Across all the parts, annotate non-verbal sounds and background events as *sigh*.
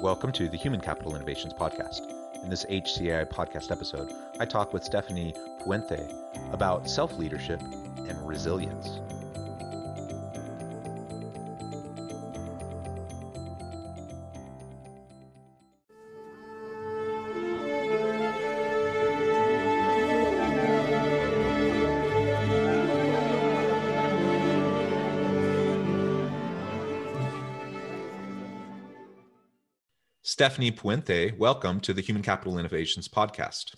Welcome to the Human Capital Innovations Podcast. In this HCI podcast episode, I talk with Stephanie Puente about self leadership and resilience. Stephanie Puente, welcome to the Human Capital Innovations Podcast.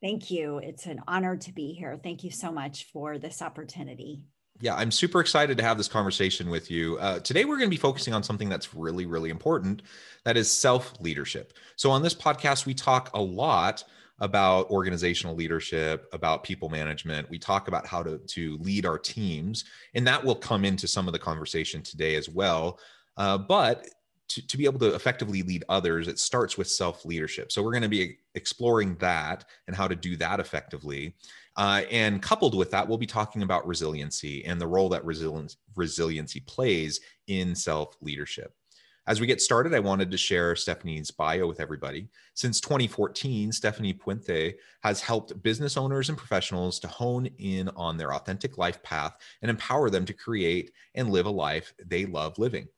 Thank you. It's an honor to be here. Thank you so much for this opportunity. Yeah, I'm super excited to have this conversation with you. Uh, today, we're going to be focusing on something that's really, really important that is self leadership. So, on this podcast, we talk a lot about organizational leadership, about people management. We talk about how to, to lead our teams, and that will come into some of the conversation today as well. Uh, but to, to be able to effectively lead others, it starts with self leadership. So, we're going to be exploring that and how to do that effectively. Uh, and coupled with that, we'll be talking about resiliency and the role that resilience, resiliency plays in self leadership. As we get started, I wanted to share Stephanie's bio with everybody. Since 2014, Stephanie Puente has helped business owners and professionals to hone in on their authentic life path and empower them to create and live a life they love living.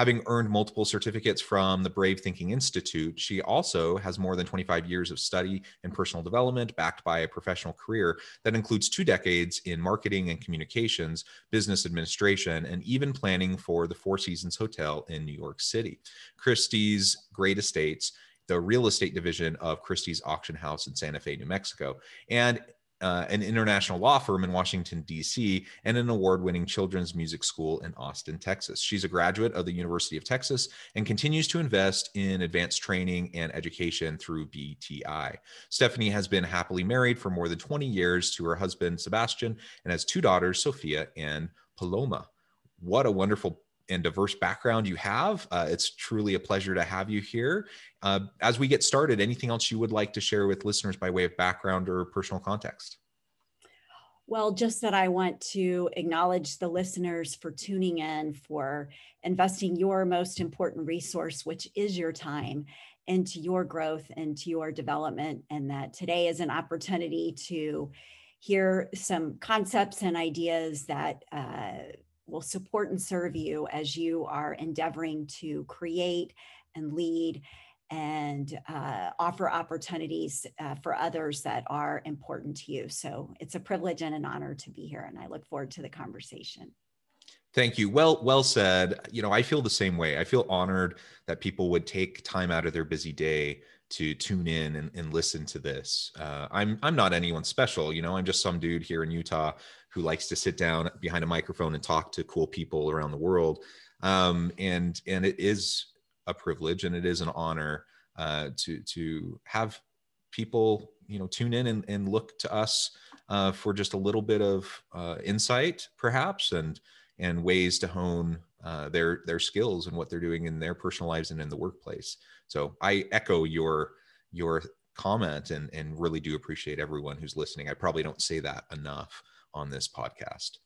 Having earned multiple certificates from the Brave Thinking Institute, she also has more than 25 years of study and personal development, backed by a professional career that includes two decades in marketing and communications, business administration, and even planning for the Four Seasons Hotel in New York City. Christie's Great Estates the real estate division of Christie's Auction House in Santa Fe, New Mexico. And uh, an international law firm in Washington, D.C., and an award winning children's music school in Austin, Texas. She's a graduate of the University of Texas and continues to invest in advanced training and education through BTI. Stephanie has been happily married for more than 20 years to her husband, Sebastian, and has two daughters, Sofia and Paloma. What a wonderful and diverse background you have. Uh, it's truly a pleasure to have you here. Uh, as we get started, anything else you would like to share with listeners by way of background or personal context? Well, just that I want to acknowledge the listeners for tuning in, for investing your most important resource, which is your time, into your growth and to your development. And that today is an opportunity to hear some concepts and ideas that uh, will support and serve you as you are endeavoring to create and lead and uh, offer opportunities uh, for others that are important to you. So it's a privilege and an honor to be here, and I look forward to the conversation. Thank you. Well, well said. You know, I feel the same way. I feel honored that people would take time out of their busy day to tune in and, and listen to this. Uh, I'm I'm not anyone special, you know. I'm just some dude here in Utah who likes to sit down behind a microphone and talk to cool people around the world. Um, and and it is a privilege and it is an honor uh, to to have people you know tune in and, and look to us uh, for just a little bit of uh, insight perhaps and and ways to hone uh, their their skills and what they're doing in their personal lives and in the workplace. So i echo your your comment and and really do appreciate everyone who's listening. I probably don't say that enough on this podcast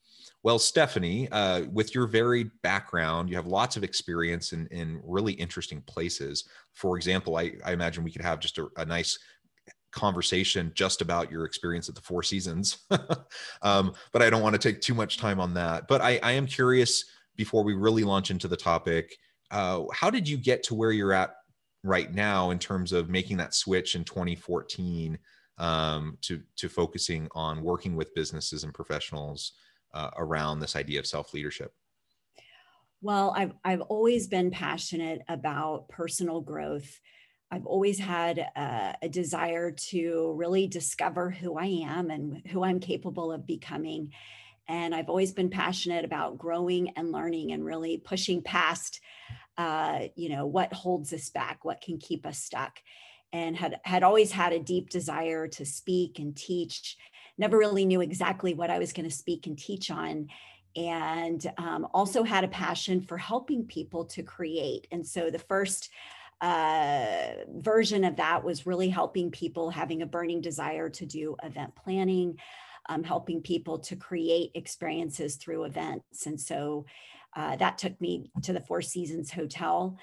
well, Stephanie, uh, with your varied background, you have lots of experience in, in really interesting places. For example, I, I imagine we could have just a, a nice conversation just about your experience at the Four Seasons. *laughs* um, but I don't want to take too much time on that. But I, I am curious before we really launch into the topic, uh, how did you get to where you're at right now in terms of making that switch in 2014 um, to, to focusing on working with businesses and professionals uh, around this idea of self leadership? Well, I've, I've always been passionate about personal growth. I've always had a, a, desire to really discover who I am and who I'm capable of becoming. And I've always been passionate about growing and learning and really pushing past, uh, you know, what holds us back, what can keep us stuck. And had, had always had a deep desire to speak and teach. Never really knew exactly what I was going to speak and teach on and um, also had a passion for helping people to create. And so the first uh, version of that was really helping people having a burning desire to do event planning, um, helping people to create experiences through events. And so uh, that took me to the Four Seasons Hotel.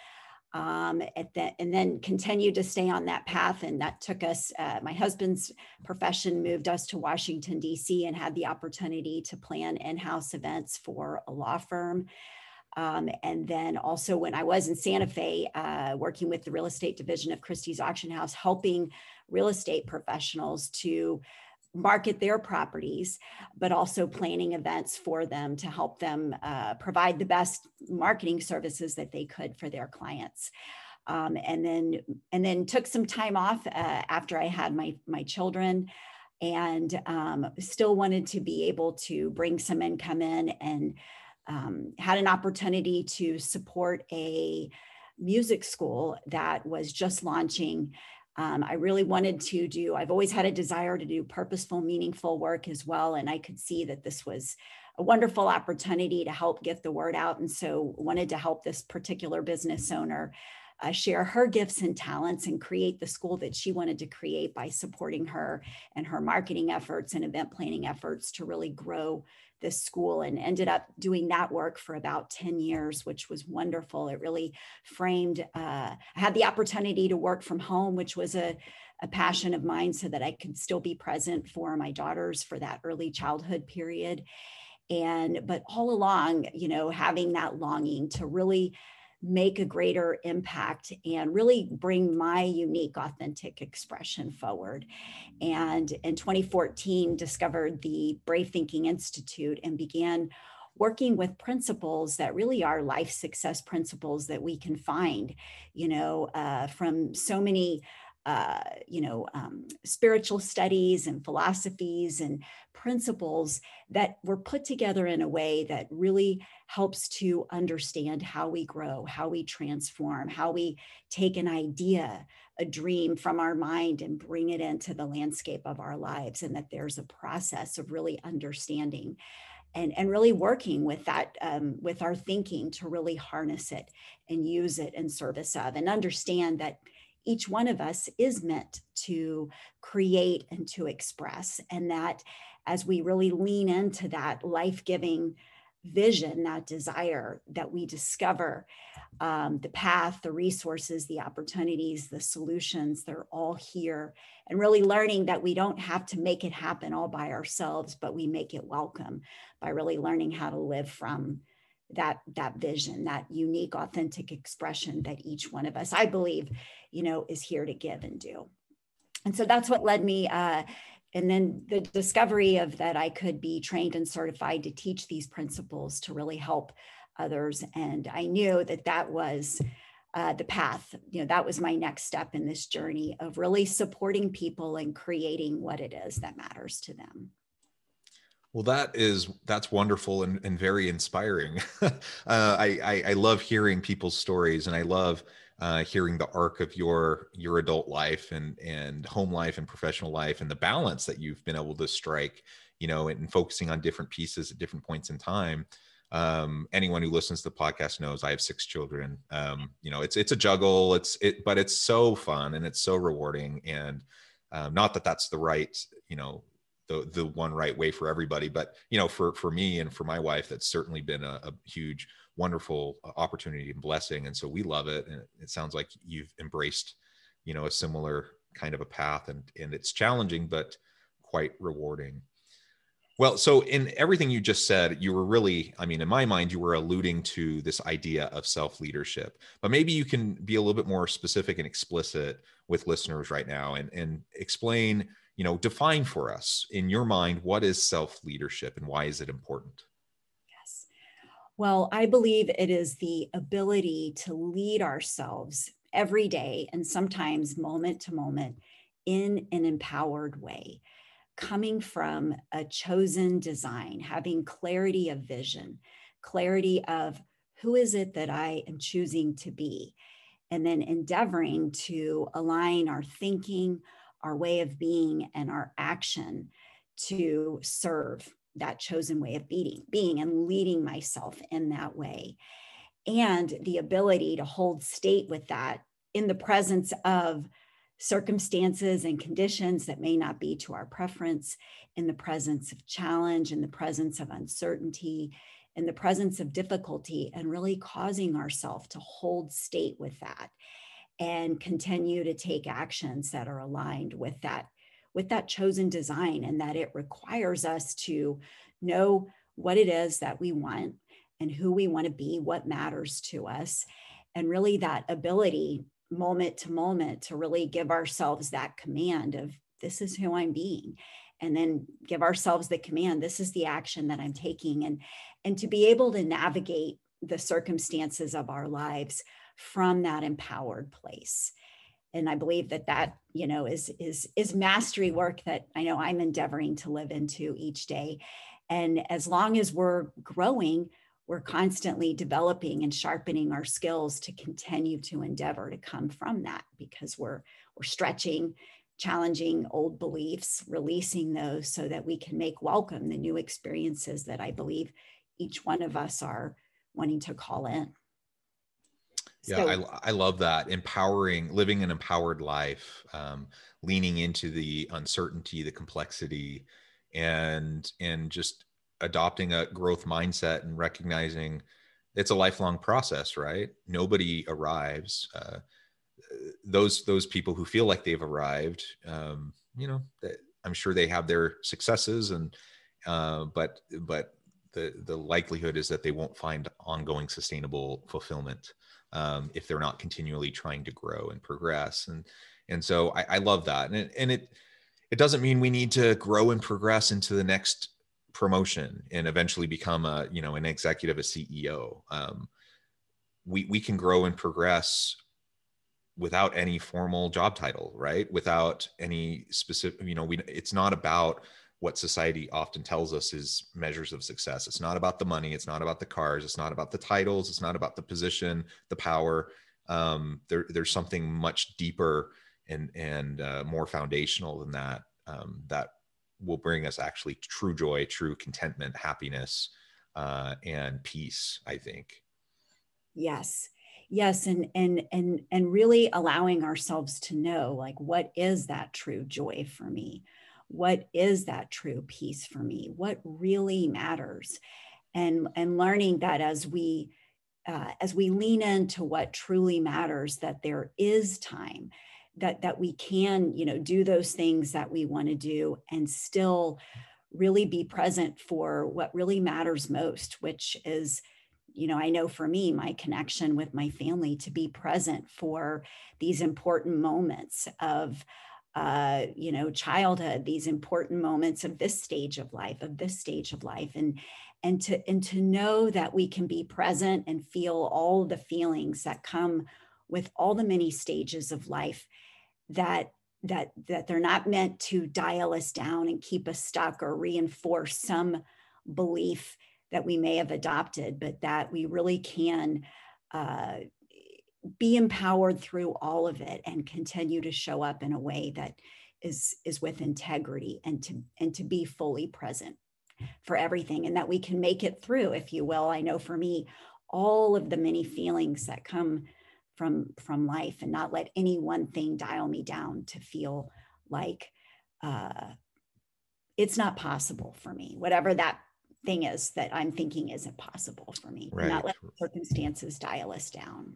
Um, at the, and then continued to stay on that path. And that took us, uh, my husband's profession moved us to Washington, D.C., and had the opportunity to plan in house events for a law firm. Um, and then also when I was in Santa Fe, uh, working with the real estate division of Christie's Auction House, helping real estate professionals to market their properties, but also planning events for them to help them uh, provide the best marketing services that they could for their clients. Um, and then and then took some time off uh, after I had my my children and um, still wanted to be able to bring some income in and um, had an opportunity to support a music school that was just launching. Um, I really wanted to do, I've always had a desire to do purposeful, meaningful work as well. And I could see that this was a wonderful opportunity to help get the word out. And so wanted to help this particular business owner uh, share her gifts and talents and create the school that she wanted to create by supporting her and her marketing efforts and event planning efforts to really grow this school and ended up doing that work for about 10 years, which was wonderful. It really framed, uh, I had the opportunity to work from home, which was a, a passion of mine so that I could still be present for my daughters for that early childhood period. And, but all along, you know, having that longing to really make a greater impact and really bring my unique authentic expression forward. And in 2014 discovered the brave thinking institute and began working with principles that really are life success principles that we can find you know uh, from so many uh, you know, um, spiritual studies and philosophies and principles that were put together in a way that really helps to understand how we grow, how we transform, how we take an idea, a dream from our mind and bring it into the landscape of our lives, and that there's a process of really understanding. And, and really working with that um, with our thinking to really harness it and use it in service of and understand that each one of us is meant to create and to express. And that as we really lean into that life giving vision, that desire that we discover um, the path, the resources, the opportunities, the solutions, they're all here. And really learning that we don't have to make it happen all by ourselves, but we make it welcome by really learning how to live from that that vision that unique authentic expression that each one of us i believe you know is here to give and do. And so that's what led me uh, and then the discovery of that i could be trained and certified to teach these principles to really help others. And i knew that that was uh, the path you know that was my next step in this journey of really supporting people and creating what it is that matters to them. Well, that is that's wonderful and, and very inspiring. *laughs* uh, I, I, I love hearing people's stories, and I love uh, hearing the arc of your your adult life and and home life and professional life, and the balance that you've been able to strike. You know, and focusing on different pieces at different points in time. Um, anyone who listens to the podcast knows I have six children. Um, you know, it's it's a juggle. It's it, but it's so fun and it's so rewarding. And um, not that that's the right you know the the one right way for everybody but you know for for me and for my wife that's certainly been a, a huge wonderful uh, opportunity and blessing and so we love it and it sounds like you've embraced you know a similar kind of a path and and it's challenging but quite rewarding. Well so in everything you just said you were really i mean in my mind you were alluding to this idea of self leadership but maybe you can be a little bit more specific and explicit with listeners right now and and explain you know define for us in your mind what is self leadership and why is it important well i believe it is the ability to lead ourselves every day and sometimes moment to moment in an empowered way coming from a chosen design, having clarity of vision, clarity of who is it that I am choosing to be, and then endeavoring to align our thinking, our way of being, and our action to serve that chosen way of being, being and leading myself in that way. And the ability to hold state with that in the presence of circumstances and conditions that may not be to our preference, in the presence of challenge, in the presence of uncertainty, in the presence of difficulty, and really causing ourselves to hold state with that and continue to take actions that are aligned with that with that chosen design and that it requires us to know what it is that we want and who we want to be what matters to us and really that ability moment to moment to really give ourselves that command of this is who I'm being and then give ourselves the command this is the action that I'm taking and and to be able to navigate the circumstances of our lives from that empowered place and i believe that that you know is is is mastery work that i know i'm endeavoring to live into each day. And as long as we're growing we're constantly developing and sharpening our skills to continue to endeavor to come from that because we're we're stretching challenging old beliefs releasing those so that we can make welcome the new experiences that i believe each one of us are wanting to call in yeah so, I, I love that empowering living an empowered life um, leaning into the uncertainty the complexity and and just adopting a growth mindset and recognizing it's a lifelong process right? Nobody arrives uh, those those people who feel like they've arrived um, you know i'm sure they have their successes and uh, but but the the likelihood is that they won't find ongoing sustainable fulfillment um, if they're not continually trying to grow and progress. And and so I, I love that. And it, and it it doesn't mean we need to grow and progress into the next promotion and eventually become a you know an executive a ceo um, we we can grow and progress without any formal job title right? Without any specific you know we it's not about what society often tells us is measures of success it's not about the money it's not about the cars it's not about the titles it's not about the position the power um, there, there's something much deeper and and uh, more foundational than that um, that will bring us actually true joy, true contentment, happiness, uh, and peace. I think. Yes, yes, and and and and really allowing ourselves to know, like, what is that true joy for me? What is that true peace for me? What really matters? And and learning that as we uh, as we lean into what truly matters, that there is time that that we can you know do those things that we want to do and still really be present for what really matters most which is you know i know for me my connection with my family to be present for these important moments of uh, you know childhood these important moments of this stage of life of this stage of life and and to and to know that we can be present and feel all the feelings that come with all the many stages of life that that that they're not meant to dial us down and keep us stuck or reinforce some belief that we may have adopted but that we really can uh, be empowered through all of it and continue to show up in a way that is is with integrity and to and to be fully present for everything and that we can make it through if you will. I know for me all of the many feelings that come from from life and not let any one thing dial me down to feel like uh, it's not possible for me. Whatever that thing is that i'm thinking isn't possible for me. Right. not let circumstances dial us down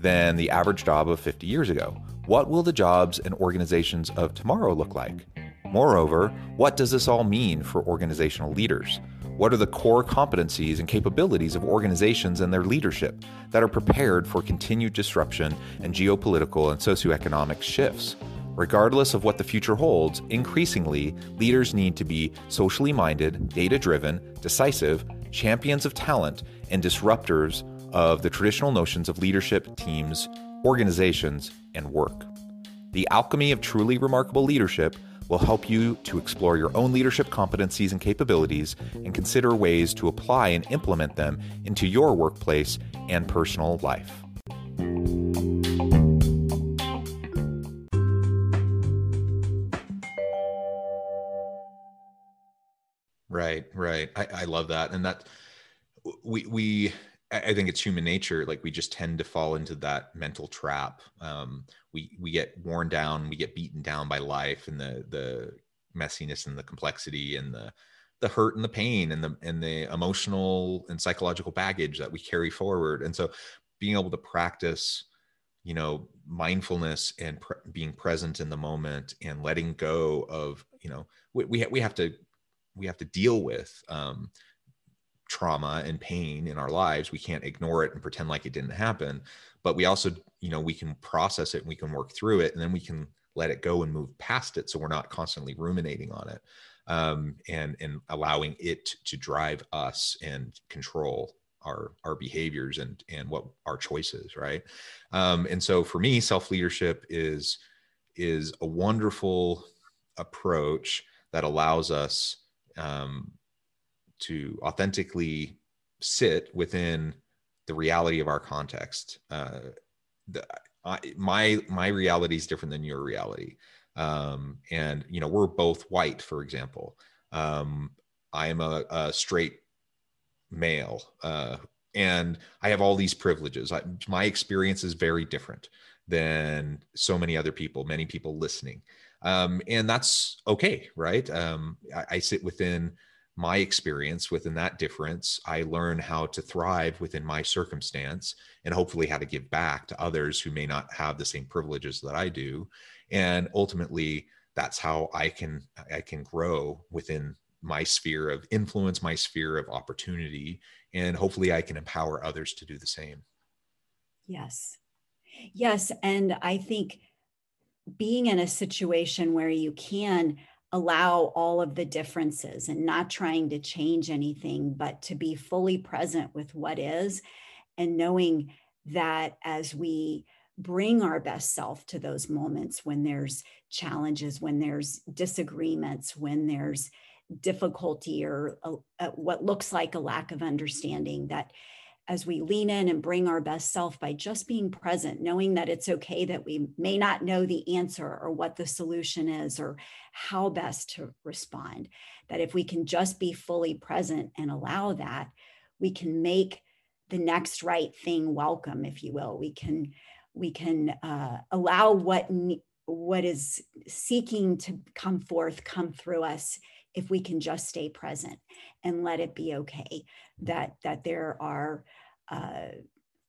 than the average job of 50 years ago. What will the jobs and organizations of tomorrow look like? Moreover, what does this all mean for organizational leaders? What are the core competencies and capabilities of organizations and their leadership that are prepared for continued disruption and geopolitical and socioeconomic shifts? Regardless of what the future holds, increasingly, leaders need to be socially minded, data driven, decisive, champions of talent, and disruptors of the traditional notions of leadership, teams, organizations, and work. The alchemy of truly remarkable leadership will help you to explore your own leadership competencies and capabilities and consider ways to apply and implement them into your workplace and personal life. Right, right. I, I love that. And that we we I think it's human nature. Like we just tend to fall into that mental trap. Um, we we get worn down, we get beaten down by life and the the messiness and the complexity and the the hurt and the pain and the and the emotional and psychological baggage that we carry forward. And so, being able to practice, you know, mindfulness and being present in the moment and letting go of, you know, we we, ha- we have to we have to deal with. Um, trauma and pain in our lives we can't ignore it and pretend like it didn't happen but we also you know we can process it and we can work through it and then we can let it go and move past it so we're not constantly ruminating on it um, and and allowing it to drive us and control our our behaviors and and what our choices right? Um, and so for me self leadership is is a wonderful approach that allows us um, to authentically sit within the reality of our context. Uh, the, I, my my reality is different than your reality, um, and you know we're both white, for example. Um, I am a, a straight male, uh, and I have all these privileges. I, my experience is very different than so many other people, many people listening, um, and that's okay, right? Um, I, I sit within my experience within that difference i learn how to thrive within my circumstance and hopefully how to give back to others who may not have the same privileges that i do. And ultimately that's how i can i can grow within my sphere of influence my sphere of opportunity and hopefully i can empower others to do the same. Yes. Yes and i think being in a situation where you can allow all of the differences and not trying to change anything, but to be fully present with what is and knowing that as we bring our best self to those moments when there's challenges, when there's disagreements, when there's difficulty or a, a, what looks like a lack of understanding, that as we lean in and bring our best self by just being present, knowing that it's okay that we may not know the answer or what the solution is or how best to respond. That if we can just be fully present and allow that, we can make the next right thing welcome, if you will. We can we can uh, allow what what is seeking to come forth come through us if we can just stay present and let it be okay that that there are uh,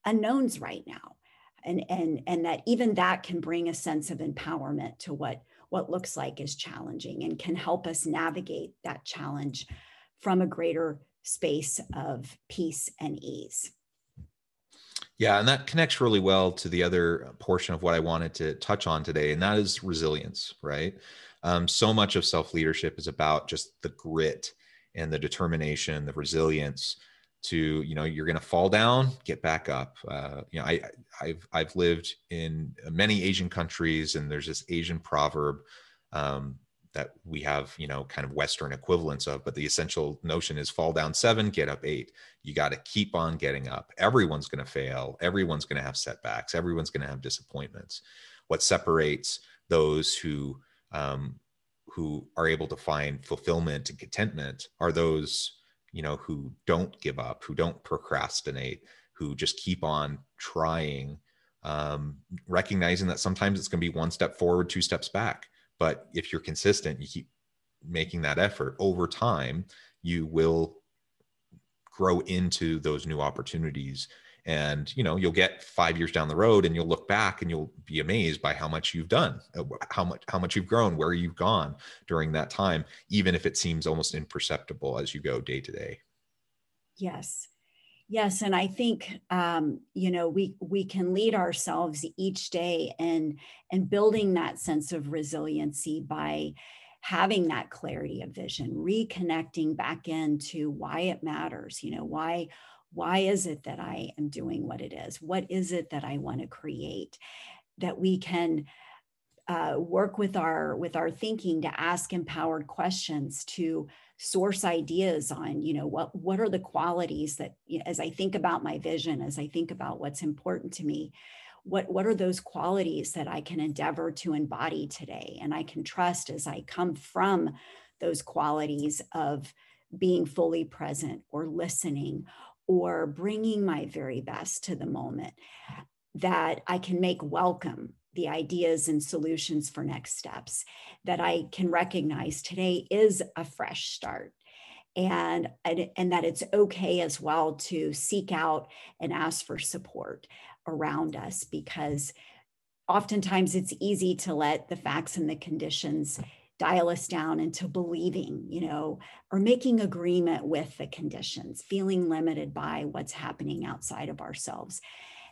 unknowns right now and and and that even that can bring a sense of empowerment to what what looks like is challenging and can help us navigate that challenge from a greater space of peace and ease yeah, and that connects really well to the other portion of what I wanted to touch on today, and that is resilience, right? Um, so much of self leadership is about just the grit and the determination, the resilience to you know you're going to fall down get back up. Uh, you know i i've i've lived in many asian countries and there's this asian proverb um, that we have you know kind of western equivalents of but the essential notion is fall down seven get up eight. You got to keep on getting up. Everyone's going to fail. Everyone's going to have setbacks. Everyone's going to have disappointments. What separates those who um, who are able to find fulfillment and contentment are those you know who don't give up who don't procrastinate who just keep on trying um, recognizing that sometimes it's going to be one step forward two steps back. But if you're consistent you keep making that effort over time you will grow into those new opportunities and you know you'll get five years down the road and you'll look back and you'll be amazed by how much you've done uh, how much how much you've grown where you've gone during that time even if it seems almost imperceptible as you go day to day. Yes. Yes and i think um, you know we we can lead ourselves each day and and building that sense of resiliency by having that clarity of vision reconnecting back into why it matters you know why why is it that I am doing what it is? What is it that I want to create? That we can uh, work with our with our thinking to ask empowered questions to source ideas on you know what what are the qualities that as i think about my vision as i think about what's important to me what what are those qualities that i can endeavor to embody today and i can trust as i come from those qualities of being fully present or listening or bringing my very best to the moment that I can make welcome the ideas and solutions for next steps, that I can recognize today is a fresh start. And, and that it's okay as well to seek out and ask for support around us because oftentimes it's easy to let the facts and the conditions dial us down into believing, you know, or making agreement with the conditions, feeling limited by what's happening outside of ourselves.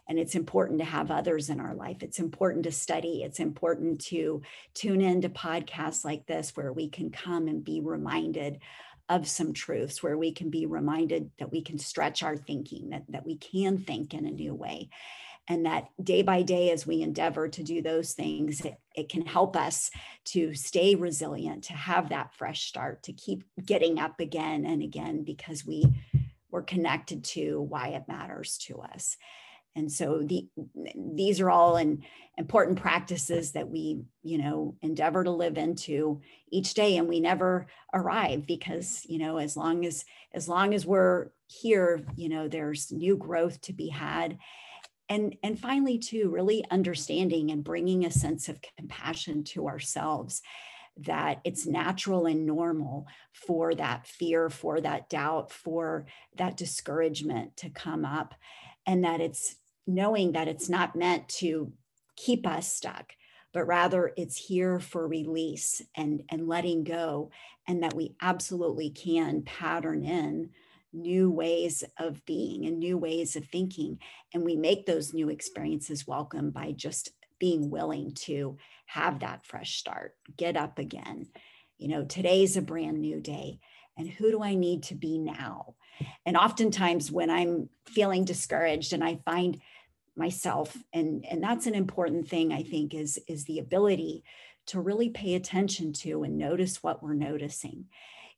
And it's important to have others in our life. It's important to study. It's important to tune into podcasts like this where we can come and be reminded of some truths, where we can be reminded that we can stretch our thinking, that, that we can think in a new way and that day by day as we endeavor to do those things it, it, can help us to stay resilient to have that fresh start to keep getting up again and again because we we're connected to why it matters to us. And so the, these are all an important practices that we you know endeavor to live into each day and we never arrive because you know as long as as long as we're here you know there's new growth to be had and and finally too really understanding and bringing a sense of compassion to ourselves that it's natural and normal for that fear for that doubt for that discouragement to come up and that it's knowing that it's not meant to keep us stuck but rather it's here for release and and letting go and that we absolutely can pattern in new ways of being and new ways of thinking. And we make those new experiences welcome by just being willing to have that fresh start, get up again. You know, today's a brand new day. And who do I need to be now? And oftentimes when I'm feeling discouraged and I find myself, and, and that's an important thing, I think, is, is the ability to really pay attention to and notice what we're noticing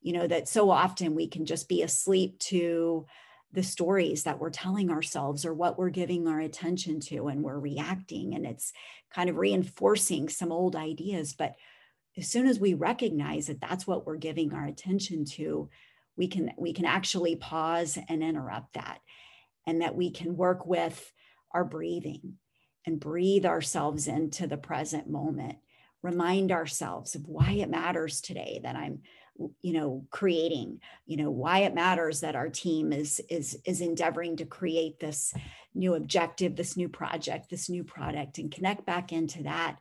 you know that so often we can just be asleep to the stories that we're telling ourselves or what we're giving our attention to and we're reacting and it's kind of reinforcing some old ideas. But as soon as we recognize that that's what we're giving our attention to we can we can actually pause and interrupt that and that we can work with our breathing and breathe ourselves into the present moment. Remind ourselves of why it matters today that i'm you know creating you know why it matters that our team is is is endeavoring to create this new objective this new project this new product and connect back into that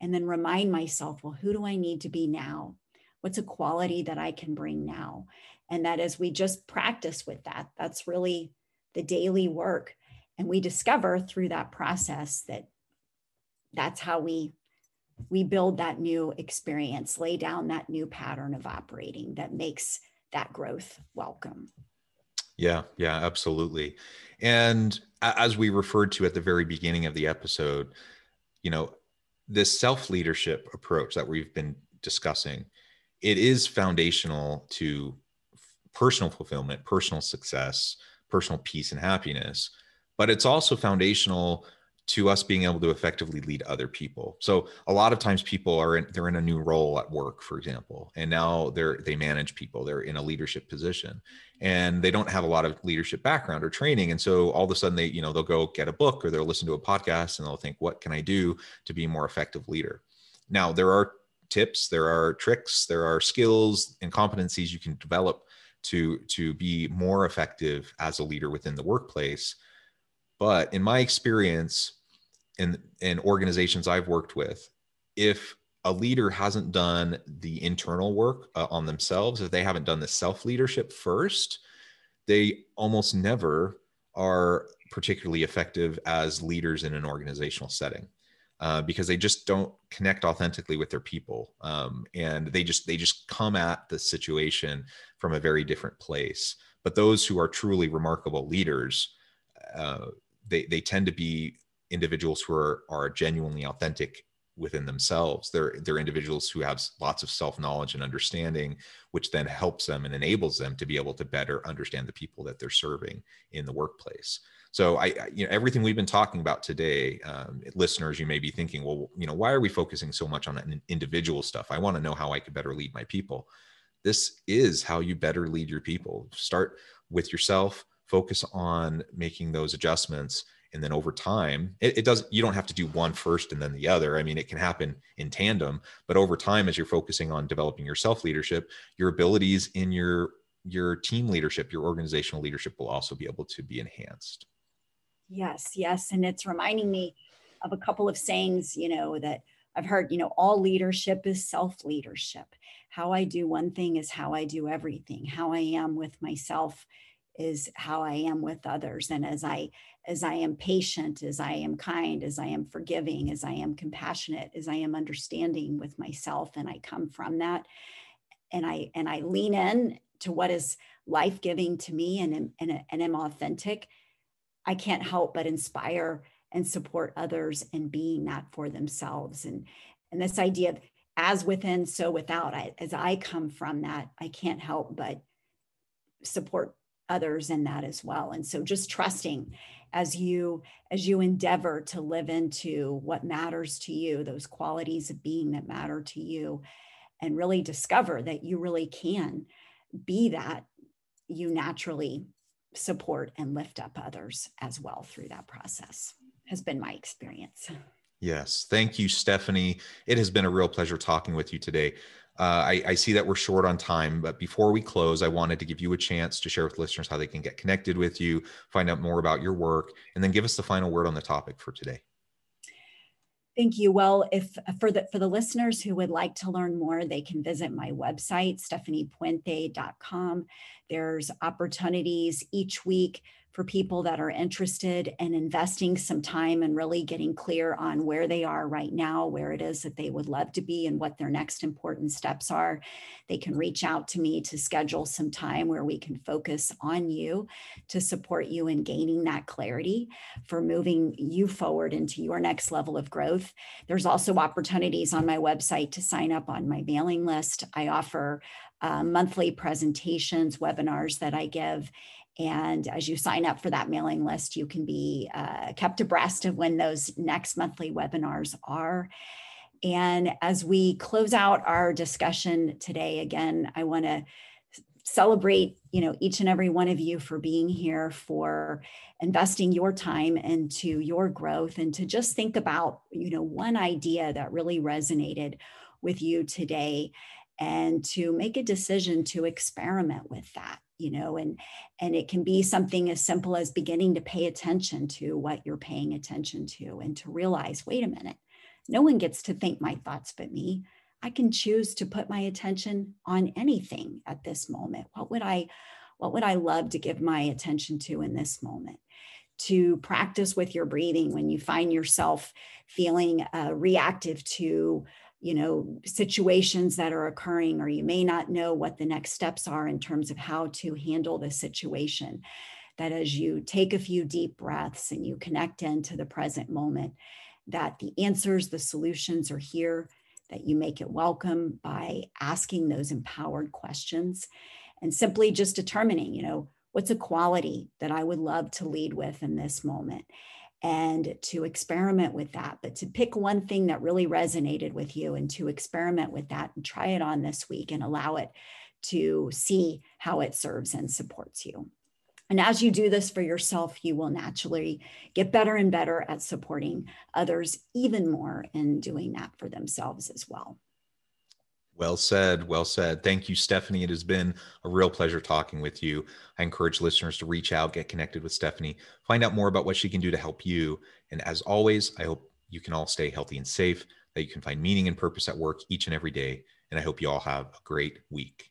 and then remind myself well who do i need to be now? What's a quality that i can bring now? And that as we just practice with that that's really the daily work and we discover through that process that that's how we we build that new experience, lay down that new pattern of operating that makes that growth welcome. Yeah, yeah, absolutely. And as we referred to at the very beginning of the episode, you know, this self leadership approach that we've been discussing, it is foundational to personal fulfillment, personal success, personal peace and happiness, but it's also foundational to us being able to effectively lead other people. So a lot of times people are in they're in a new role at work, for example, and now they're they manage people, they're in a leadership position and they don't have a lot of leadership background or training. And so all of a sudden they, you know, they'll go get a book or they'll listen to a podcast and they'll think, what can I do to be a more effective leader? Now there are tips, there are tricks, there are skills and competencies you can develop to to be more effective as a leader within the workplace But in my experience, in in organizations I've worked with, if a leader hasn't done the internal work uh, on themselves, if they haven't done the self leadership first, they almost never are particularly effective as leaders in an organizational setting. Uh, because they just don't connect authentically with their people um, and they just they just come at the situation from a very different place but those who are truly remarkable leaders uh, they they tend to be individuals who are are genuinely authentic within themselves they're they're individuals who have lots of self-knowledge and understanding which then helps them and enables them to be able to better understand the people that they're serving in the workplace so I, you know, everything we've been talking about today, um, listeners, you may be thinking, well, you know, why are we focusing so much on individual stuff? I want to know how I could better lead my people. This is how you better lead your people. Start with yourself. Focus on making those adjustments, and then over time, it, it does. You don't have to do one first and then the other. I mean, it can happen in tandem. But over time, as you're focusing on developing your self leadership, your abilities in your your team leadership, your organizational leadership will also be able to be enhanced. Yes, yes. And it's reminding me of a couple of sayings, you know, that I've heard, you know, all leadership is self leadership. How I do one thing is how I do everything. How I am with myself is how I am with others. And as I as I am patient, as I am kind, as I am forgiving, as I am compassionate, as I am understanding with myself and I come from that and I and I lean in to what is life-giving to me and, and, and am authentic, I can't help but inspire and support others in being that for themselves. And, and this idea of as within, so without, I, as I come from that, I can't help but support others in that as well. And so just trusting as you as you endeavor to live into what matters to you, those qualities of being that matter to you, and really discover that you really can be that, you naturally support and lift up others as well through that process has been my experience. Yes. Thank you stephanie. It has been a real pleasure talking with you today uh, I, I, see that we're short on time, but before we close, I wanted to give you a chance to share with listeners how they can get connected with you, find out more about your work, and then give us the final word on the topic for today. Thank you. Well, if for the for the listeners who would like to learn more, they can visit my website, stephaniepuente.com. There's opportunities each week for people that are interested in investing some time and really getting clear on where they are right now, where it is that they would love to be, and what their next important steps are. They can reach out to me to schedule some time where we can focus on you to support you in gaining that clarity for moving you forward into your next level of growth. There's also opportunities on my website to sign up on my mailing list. I offer uh, monthly presentations, webinars that I give. And as you sign up for that mailing list, you can be uh, kept abreast of when those next monthly webinars are. And as we close out our discussion today, again, I want to celebrate you know each and every one of you for being here for investing your time into your growth and to just think about you know one idea that really resonated with you today and to make a decision to experiment with that you know and and it can be something as simple as beginning to pay attention to what you're paying attention to and to realize wait a minute. No one gets to think my thoughts but me. I can choose to put my attention on anything at this moment. What would i what would i love to give my attention to in this moment? To practice with your breathing when you find yourself feeling uh, reactive to you know situations that are occurring or you may not know what the next steps are in terms of how to handle the situation that as you take a few deep breaths and you connect into the present moment that the answers the solutions are here that you make it welcome by asking those empowered questions and simply just determining you know what's a quality that i would love to lead with in this moment and to experiment with that, but to pick one thing that really resonated with you and to experiment with that and try it on this week and allow it to see how it serves and supports you. And as you do this for yourself, you will naturally get better and better at supporting others even more in doing that for themselves as well. Well said. Well said. Thank you, Stephanie. It has been a real pleasure talking with you. I encourage listeners to reach out, get connected with Stephanie, find out more about what she can do to help you. And as always, I hope you can all stay healthy and safe, that you can find meaning and purpose at work each and every day. And I hope you all have a great week.